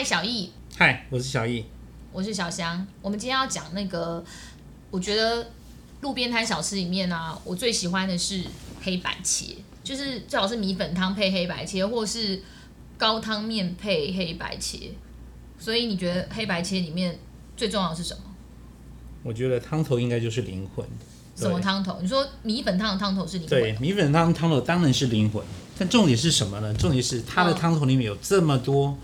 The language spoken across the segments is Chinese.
嗨，小易。嗨，我是小易。我是小香。我们今天要讲那个，我觉得路边摊小吃里面啊，我最喜欢的是黑白切，就是最好是米粉汤配黑白切，或是高汤面配黑白切。所以你觉得黑白切里面最重要的是什么？我觉得汤头应该就是灵魂。什么汤头？你说米粉汤的汤头是灵魂？对，米粉汤汤头当然是灵魂。但重点是什么呢？重点是它的汤头里面有这么多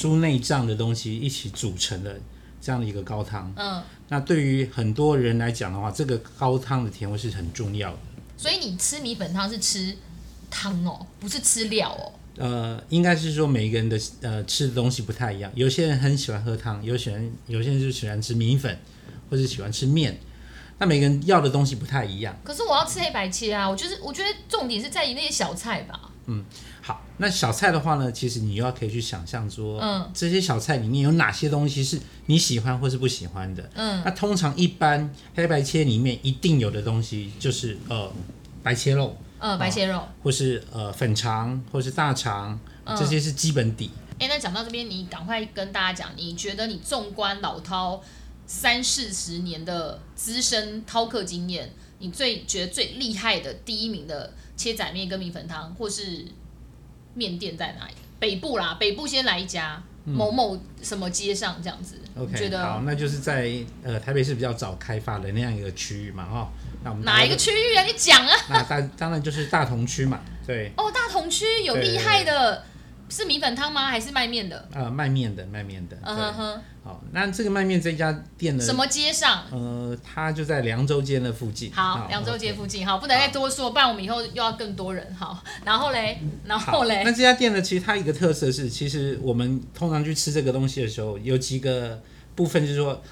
猪内脏的东西一起组成的这样的一个高汤。嗯，那对于很多人来讲的话，这个高汤的甜味是很重要的。所以你吃米粉汤是吃汤哦，不是吃料哦。呃，应该是说每一个人的呃吃的东西不太一样。有些人很喜欢喝汤，有些人有些人就喜欢吃米粉，或者喜欢吃面。那每个人要的东西不太一样。可是我要吃黑白切啊！我就是我觉得重点是在于那些小菜吧。嗯，好，那小菜的话呢，其实你又要可以去想象说，嗯，这些小菜里面有哪些东西是你喜欢或是不喜欢的？嗯，那通常一般黑白切里面一定有的东西就是呃白切肉，呃白切肉，呃、或是呃粉肠，或是大肠，嗯、这些是基本底。哎、欸，那讲到这边，你赶快跟大家讲，你觉得你纵观老饕三四十年的资深饕客经验，你最觉得最厉害的第一名的？切仔面跟米粉汤，或是面店在哪里？北部啦，北部先来一家某某什么街上这样子。OK，觉得好，那就是在呃台北市比较早开发的那样一个区域嘛，哈、哦。那我们哪一个区域啊？你讲啊。那当当然就是大同区嘛，对。哦，大同区有厉害的。是米粉汤吗？还是卖面的？呃，卖面的，卖面的。嗯哼哼。好，那这个卖面这家店呢？什么街上？呃，它就在凉州街的附近。好，凉州街附近。好，不能再多说，不然我们以后又要更多人。好，然后嘞，然后嘞。那这家店呢？其实它一个特色是，其实我们通常去吃这个东西的时候，有几个部分，就是说。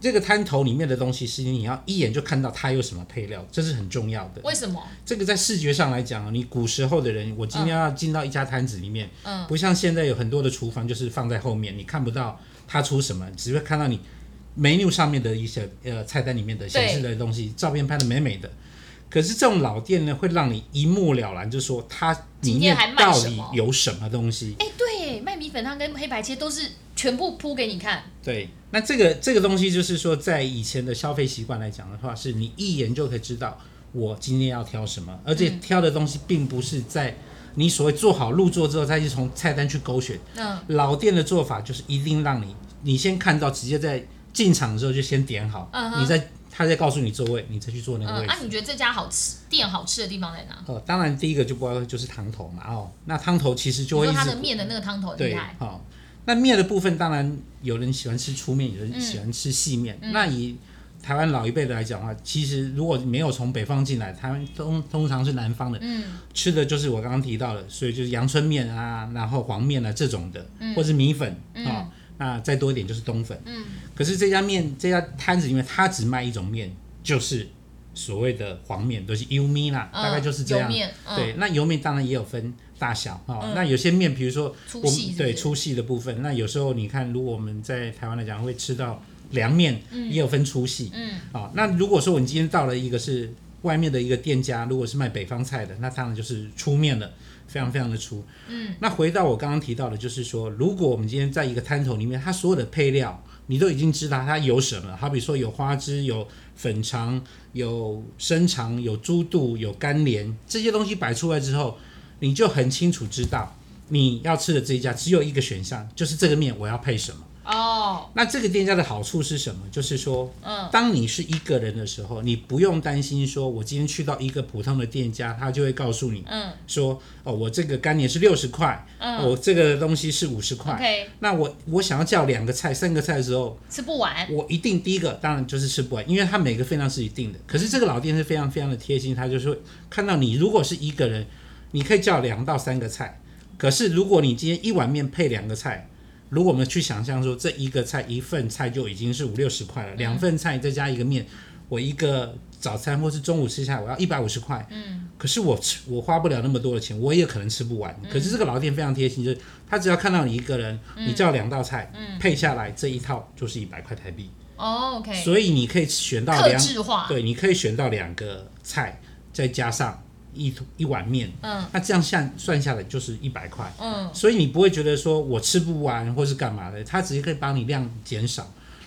这个摊头里面的东西，是你要一眼就看到它有什么配料，这是很重要的。为什么？这个在视觉上来讲，你古时候的人，我今天要进到一家摊子里面，嗯，不像现在有很多的厨房就是放在后面，你看不到它出什么，只会看到你 menu 上面的一些呃菜单里面的显示的东西，照片拍的美美的。可是这种老店呢，会让你一目了然，就是说它里面到底有什么东西。哎，对，卖米粉汤跟黑白切都是全部铺给你看。对，那这个这个东西就是说，在以前的消费习惯来讲的话，是你一眼就可以知道我今天要挑什么，而且挑的东西并不是在你所谓做好入座之后再去从菜单去勾选。嗯，老店的做法就是一定让你你先看到，直接在进场的时候就先点好，嗯，你再。他在告诉你座位，你再去坐那个位置。嗯、啊，你觉得这家好吃店好吃的地方在哪？哦，当然第一个就不会就是汤头嘛。哦，那汤头其实就会它的面的那个汤头厉害。对，好、哦，那面的部分当然有人喜欢吃粗面，有人喜欢吃细面。嗯、那以台湾老一辈的来讲的话，其实如果没有从北方进来，台湾通通常是南方的，嗯，吃的就是我刚刚提到的，所以就是阳春面啊，然后黄面啊这种的，嗯、或是米粉啊。那再多一点就是冬粉，嗯，可是这家面这家摊子，因为它只卖一种面，就是所谓的黄面，都是油面啦，大概就是这样。对，那油面当然也有分大小哈。那有些面，比如说粗细，对粗细的部分，那有时候你看，如果我们在台湾来讲，会吃到凉面，也有分粗细，嗯，啊，那如果说我们今天到了一个是外面的一个店家，如果是卖北方菜的，那当然就是粗面了。非常非常的粗，嗯，那回到我刚刚提到的，就是说，如果我们今天在一个摊头里面，它所有的配料你都已经知道它有什么，好比说有花枝、有粉肠、有生肠、有猪肚、有干莲这些东西摆出来之后，你就很清楚知道你要吃的这一家只有一个选项，就是这个面我要配什么。哦，那这个店家的好处是什么？就是说，嗯，当你是一个人的时候，你不用担心说，我今天去到一个普通的店家，他就会告诉你，嗯，说，哦，我这个干年是六十块，嗯，我这个东西是五十块，OK，那我我想要叫两个菜、三个菜的时候，吃不完，我一定第一个当然就是吃不完，因为他每个分量是一定的。可是这个老店是非常非常的贴心，他就是看到你如果是一个人，你可以叫两到三个菜，可是如果你今天一碗面配两个菜。如果我们去想象说，这一个菜一份菜就已经是五六十块了，两份菜再加一个面，我一个早餐或是中午吃下来我要一百五十块。嗯，可是我吃我花不了那么多的钱，我也可能吃不完。可是这个老店非常贴心，就是他只要看到你一个人，你叫两道菜，配下来这一套就是一百块台币。哦，OK。所以你可以选到两，对，你可以选到两个菜，再加上一一碗面，嗯，那这样算算下来就是一百块，嗯，所以你不会觉得说我吃不完或是干嘛的，它直接可以帮你量减少。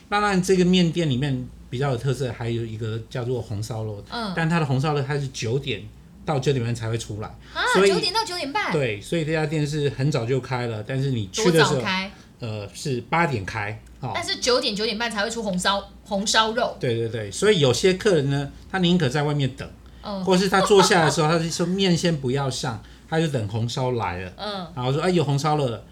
当然，这个面店里面比较有特色，还有一个叫做红烧肉，嗯，但它的红烧肉它是九点到九点半才会出来，啊，九点到九点半，对，所以这家店是很早就开了，但是你去的时候，开？呃，是八点开，哦，但是九点九点半才会出红烧红烧肉，对对对，所以有些客人呢，他宁可在外面等，嗯，或是他坐下的时候，他就说面先不要上，他就等红烧来了，嗯，然后说哎有红烧了。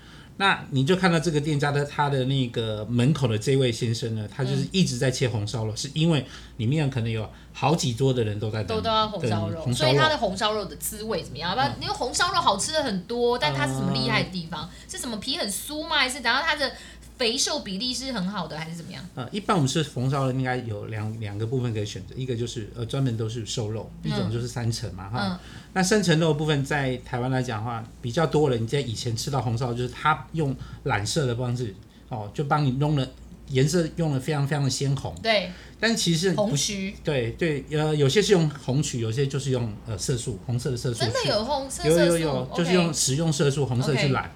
那你就看到这个店家的他的那个门口的这位先生呢，他就是一直在切红烧肉，嗯、是因为里面可能有好几桌的人都在等都都要红烧肉，所以他的红烧肉的滋味怎么样？不、嗯，因为红烧肉好吃的很多，但它是什么厉害的地方？嗯、是什么皮很酥吗？还是然后它的？肥瘦比例是很好的，还是怎么样？呃，一般我们吃红烧的应该有两两个部分可以选择，一个就是呃专门都是瘦肉，嗯、一种就是三层嘛哈。嗯、那三层肉的部分在台湾来讲的话，比较多人在以前吃到红烧，就是它用染色的方式哦，就帮你弄了颜色用的非常非常的鲜红。对。但其实红曲。对对，呃，有些是用红曲，有些就是用呃色素，红色的色素。真的有红色色素？有有有，就是用食用色素红色去染。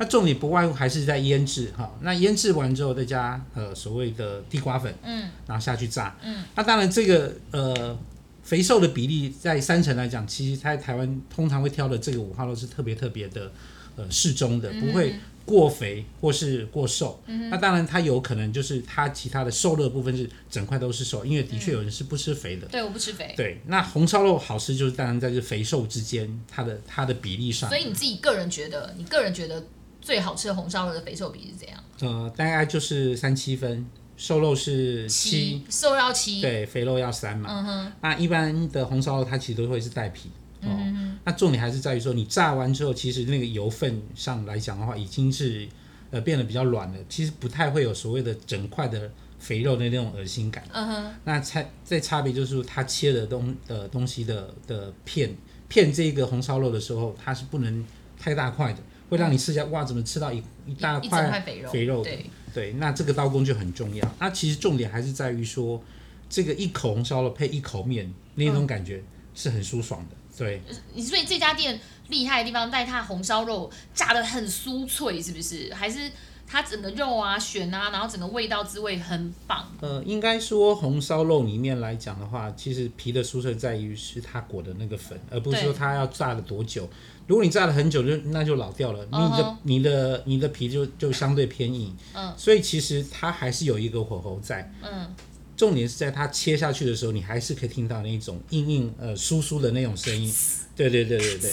那重点不外乎还是在腌制哈，那腌制完之后再加呃所谓的地瓜粉，嗯，然后下去炸，嗯，那当然这个呃肥瘦的比例在三成来讲，其实在台湾通常会挑的这个五花肉是特别特别的呃适中的，不会过肥或是过瘦，嗯，那当然它有可能就是它其他的瘦肉的部分是整块都是瘦，因为的确有人是不吃肥的，对，我不吃肥，对，那红烧肉好吃就是当然在这肥瘦之间它的它的比例上，所以你自己个人觉得，你个人觉得。最好吃的红烧肉的肥瘦比是怎样？呃，大概就是三七分，瘦肉是七，瘦要七，对，肥肉要三嘛。嗯哼。那一般的红烧肉它其实都会是带皮。哦。嗯哼。那重点还是在于说，你炸完之后，其实那个油分上来讲的话，已经是呃变得比较软了，其实不太会有所谓的整块的肥肉的那种恶心感。嗯哼。那差在差别就是，它切的东的东西的的片片这个红烧肉的时候，它是不能太大块的。会让你吃下哇，怎么吃到一一大块肥肉？肥肉对对，那这个刀工就很重要。那其实重点还是在于说，这个一口红烧肉配一口面，那种感觉是很舒爽的。对，你所以这家店厉害的地方在它红烧肉炸得很酥脆，是不是？还是？它整个肉啊、选啊，然后整个味道滋味很棒。呃，应该说红烧肉里面来讲的话，其实皮的酥脆在于是它裹的那个粉，而不是说它要炸了多久。如果你炸了很久，就那就老掉了，你的、uh huh. 你的你的皮就就相对偏硬。嗯。所以其实它还是有一个火候在。嗯。重点是在它切下去的时候，你还是可以听到那种硬硬呃酥酥的那种声音。对对对对对。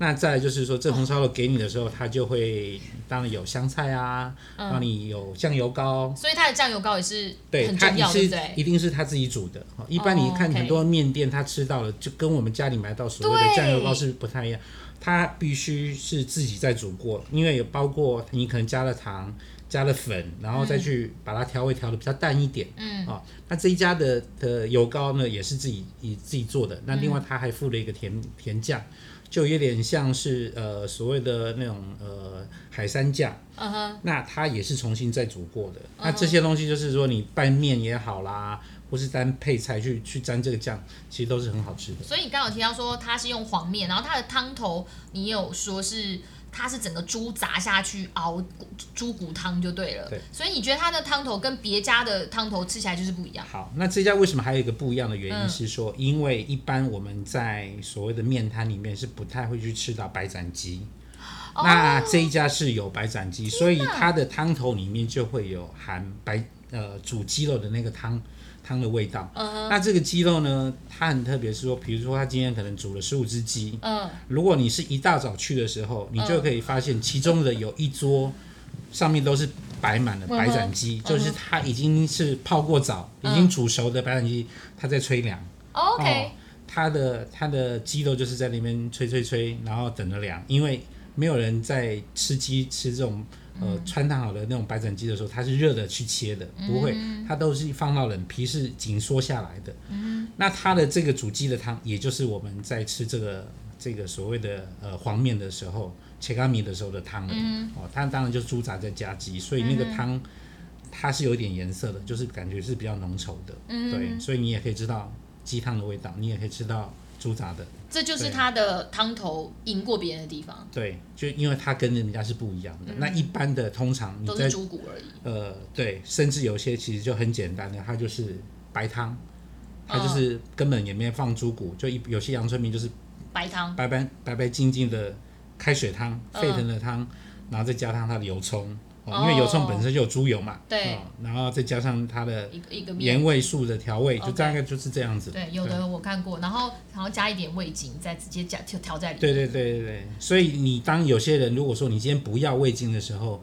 那再来就是说，这红烧肉给你的时候，它就会当然有香菜啊，然后你有酱油膏，所以它的酱油膏也是很重要的，对，它是一定是他自己煮的。一般你看很多面店，他吃到了就跟我们家里买到所谓的酱油膏是不太一样，它必须是自己在煮过，因为有包括你可能加了糖、加了粉，然后再去把它调味调的比较淡一点。嗯，啊，那这一家的的油膏呢，也是自己以自己做的。那另外他还附了一个甜甜酱。就有点像是呃所谓的那种呃海山酱，uh huh. 那它也是重新再煮过的。Uh huh. 那这些东西就是说你拌面也好啦，或是单配菜去去沾这个酱，其实都是很好吃的。所以你刚刚有提到说它是用黄面，然后它的汤头你有说是。它是整个猪砸下去熬猪骨汤就对了，对，所以你觉得它的汤头跟别家的汤头吃起来就是不一样？好，那这家为什么还有一个不一样的原因是说，嗯、因为一般我们在所谓的面摊里面是不太会去吃到白斩鸡，哦、那这一家是有白斩鸡，所以它的汤头里面就会有含白呃煮鸡肉的那个汤。汤的味道，嗯、uh，huh. 那这个鸡肉呢，它很特别，是说，比如说它今天可能煮了十五只鸡，嗯、uh，huh. 如果你是一大早去的时候，你就可以发现其中的有一桌上面都是摆满了白斩鸡，uh. 就是它已经是泡过澡、uh. 已经煮熟的白斩鸡，它在吹凉，OK，它的它的鸡肉就是在那边吹吹吹，然后等着凉，因为没有人在吃鸡吃这种。呃，汆烫好的那种白斩鸡的时候，它是热的去切的，不会，它都是放到冷皮是紧缩下来的。嗯，那它的这个煮鸡的汤，也就是我们在吃这个这个所谓的呃黄面的时候，切咖米的时候的汤。嗯，哦，它当然就猪杂在加鸡，所以那个汤它是有点颜色的，就是感觉是比较浓稠的。嗯，对，所以你也可以知道鸡汤的味道，你也可以吃到猪杂的。这就是它的汤头赢过别人的地方。对，就因为它跟人家是不一样的。嗯、那一般的通常都是猪骨而已。呃，对，甚至有些其实就很简单的，它就是白汤，它就是根本也没有放猪骨，就一有些阳春面就是白汤，白白白白净净的开水汤，沸腾的汤，嗯、然后再加上它的油葱。因为油葱本身就有猪油嘛，对、哦，然后再加上它的一个盐味素的调味，就大概就是这样子。对，有的我看过，然后然后加一点味精，再直接加就调在里面。对对对对对，所以你当有些人如果说你今天不要味精的时候，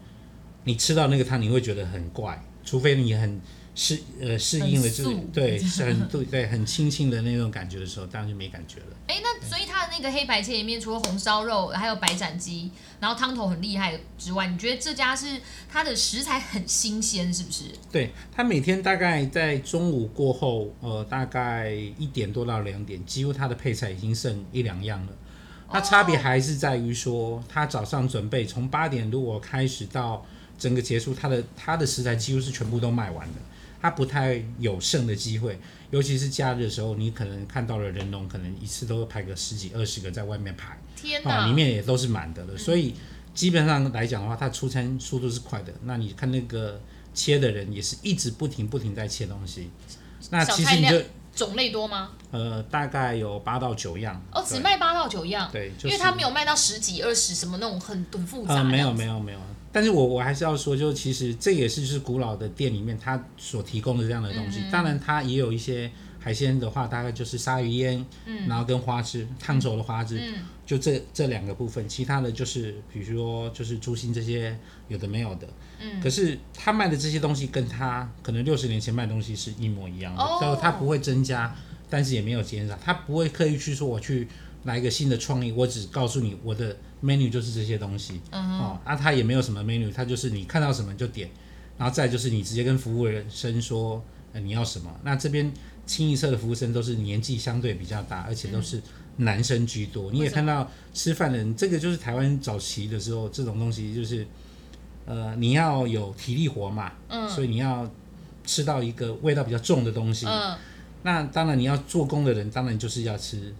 你吃到那个汤你会觉得很怪，除非你很。适呃适应了就是对 是很对对很清新的那种感觉的时候，当然就没感觉了。哎，那所以它的那个黑白切里面，除了红烧肉，还有白斩鸡，然后汤头很厉害之外，你觉得这家是它的食材很新鲜，是不是？对，它每天大概在中午过后，呃，大概一点多到两点，几乎它的配菜已经剩一两样了。它差别还是在于说，它早上准备从八点如果开始到整个结束，它的它的食材几乎是全部都卖完的。它不太有剩的机会，尤其是假日的时候，你可能看到了人龙，可能一次都排个十几二十个在外面排，天哪，里面也都是满的了。嗯、所以基本上来讲的话，它出餐速度是快的。那你看那个切的人也是一直不停不停在切东西。那其实你就种类多吗？呃，大概有八到九样。哦，只卖八到九样。对，就是、因为它没有卖到十几二十什么那种很很复杂。呃，没有没有没有。但是我我还是要说，就其实这也是就是古老的店里面它所提供的这样的东西。嗯、当然，它也有一些海鲜的话，大概就是鲨鱼烟，嗯，然后跟花枝烫熟的花枝，嗯，就这这两个部分。其他的就是比如说就是猪心这些有的没有的，嗯。可是他卖的这些东西跟他可能六十年前卖的东西是一模一样的，哦、他不会增加，但是也没有减少，他不会刻意去说我去。来一个新的创意，我只告诉你我的 menu 就是这些东西，嗯、哦，啊，他也没有什么 menu，他就是你看到什么就点，然后再就是你直接跟服务生说，呃，你要什么。那这边清一色的服务生都是年纪相对比较大，而且都是男生居多。嗯、你也看到吃饭的人，这个就是台湾早期的时候这种东西，就是呃，你要有体力活嘛，嗯，所以你要吃到一个味道比较重的东西，嗯，那当然你要做工的人，当然就是要吃，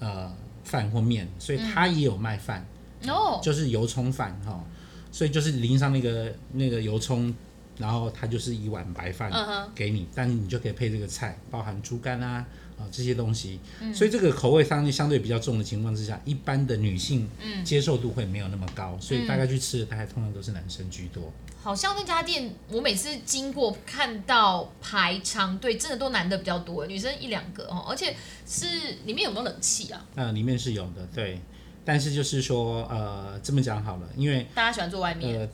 呃。饭或面，所以他也有卖饭，哦、嗯，就是油葱饭哈，所以就是淋上那个那个油葱，然后它就是一碗白饭给你，但是你就可以配这个菜，包含猪肝啊啊这些东西，嗯、所以这个口味相对相对比较重的情况之下，一般的女性接受度会没有那么高，嗯、所以大概去吃的大概通常都是男生居多。好像那家店，我每次经过看到排长队，真的都男的比较多，女生一两个哦，而且是里面有没有冷气啊？呃，里面是有的，对。但是就是说，呃，这么讲好了，因为大家喜欢坐外面，呃，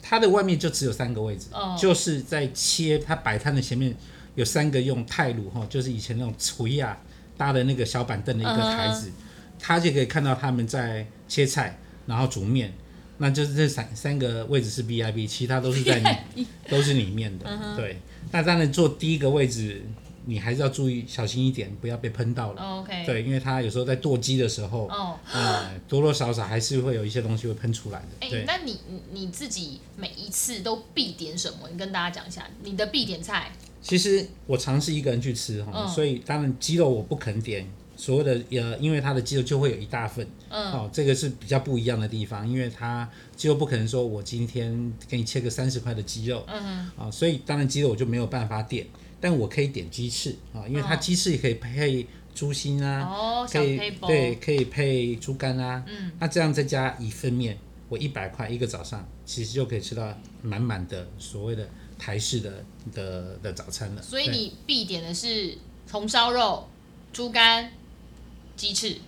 它的外面就只有三个位置，哦、就是在切它摆摊的前面有三个用泰鲁哈，就是以前那种锤啊搭的那个小板凳的一个台子，他、嗯、就可以看到他们在切菜，然后煮面。那就是这三三个位置是 VIP，其他都是在 都是里面的。对，那当然坐第一个位置，你还是要注意小心一点，不要被喷到了。OK。对，因为它有时候在剁鸡的时候，哦，呃，多多少少还是会有一些东西会喷出来的。哎，那你你自己每一次都必点什么？你跟大家讲一下你的必点菜。其实我尝试一个人去吃哈，所以当然鸡肉我不肯点。所谓的呃，因为它的鸡肉就会有一大份，嗯，哦，这个是比较不一样的地方，因为它鸡肉不可能说我今天给你切个三十块的鸡肉，嗯哼，啊，所以当然鸡肉我就没有办法点，但我可以点鸡翅啊，因为它鸡翅也可以配猪心啊，哦，可以对，可以配猪肝啊，嗯，那这样再加一份面，我一百块一个早上，其实就可以吃到满满的所谓的台式的的的早餐了。所以你必点的是红烧肉、猪肝。鸡翅，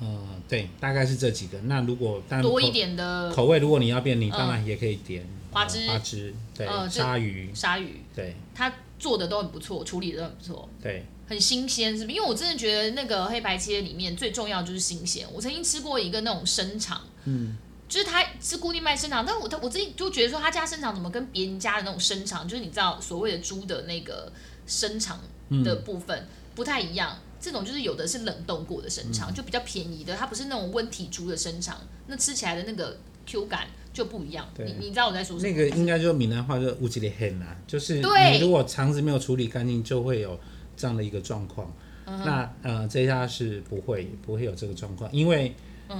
嗯，对，大概是这几个。那如果多一点的口味，如果你要变，你当然也可以点花枝、花枝，对，鲨鱼、鲨鱼，对，他做的都很不错，处理的都很不错，对，很新鲜，是不是？因为我真的觉得那个黑白切里面最重要就是新鲜。我曾经吃过一个那种生肠，嗯，就是他是固定卖生肠，但我他我自己就觉得说他家生肠怎么跟别人家的那种生肠，就是你知道所谓的猪的那个生肠的部分不太一样。这种就是有的是冷冻过的生肠，嗯、就比较便宜的，它不是那种温体猪的生肠，那吃起来的那个 Q 感就不一样。对你你知道我在说什么？那个应该就闽南话就乌鸡里黑啦，就是你如果肠子没有处理干净，就会有这样的一个状况。嗯、那呃这家是不会不会有这个状况，因为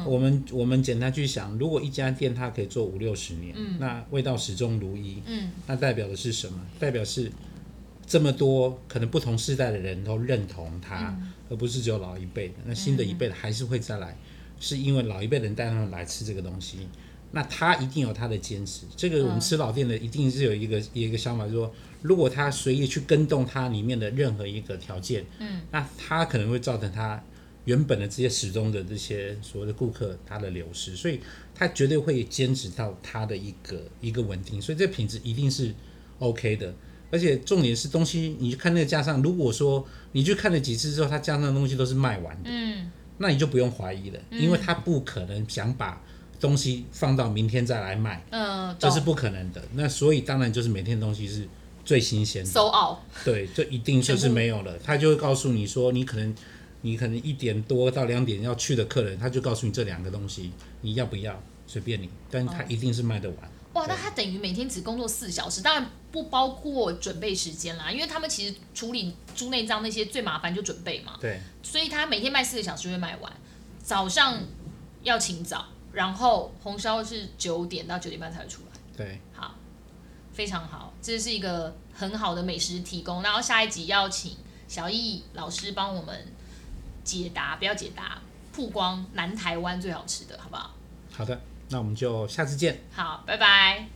我们、嗯、我们简单去想，如果一家店它可以做五六十年，嗯、那味道始终如一，嗯，那代表的是什么？代表是这么多可能不同世代的人都认同它，嗯、而不是只有老一辈的。那新的一辈的还是会再来，嗯、是因为老一辈的人带他们来吃这个东西。那他一定有他的坚持，这个我们吃老店的一定是有一个、嗯、一个想法，就是说，如果他随意去跟动它里面的任何一个条件，嗯，那他可能会造成他原本的这些始终的这些所谓的顾客他的流失，所以他绝对会坚持到他的一个一个稳定，所以这品质一定是 OK 的，而且重点是东西，你去看那个架上，如果说你去看了几次之后，他架上的东西都是卖完的，嗯，那你就不用怀疑了，因为他不可能想把。东西放到明天再来卖，嗯，这是不可能的。那所以当然就是每天东西是最新鲜的，sold out。对，就一定就是没有了。他就会告诉你说，你可能你可能一点多到两点要去的客人，他就告诉你这两个东西你要不要，随便你，但他一定是卖得完。哇，那他等于每天只工作四小时，当然不包括准备时间啦，因为他们其实处理猪内脏那些最麻烦就准备嘛。对，所以他每天卖四个小时就会卖完，早上要请早。然后红烧是九点到九点半才会出来。对，好，非常好，这是一个很好的美食提供。然后下一集要请小易老师帮我们解答，不要解答，曝光南台湾最好吃的，好不好？好的，那我们就下次见。好，拜拜。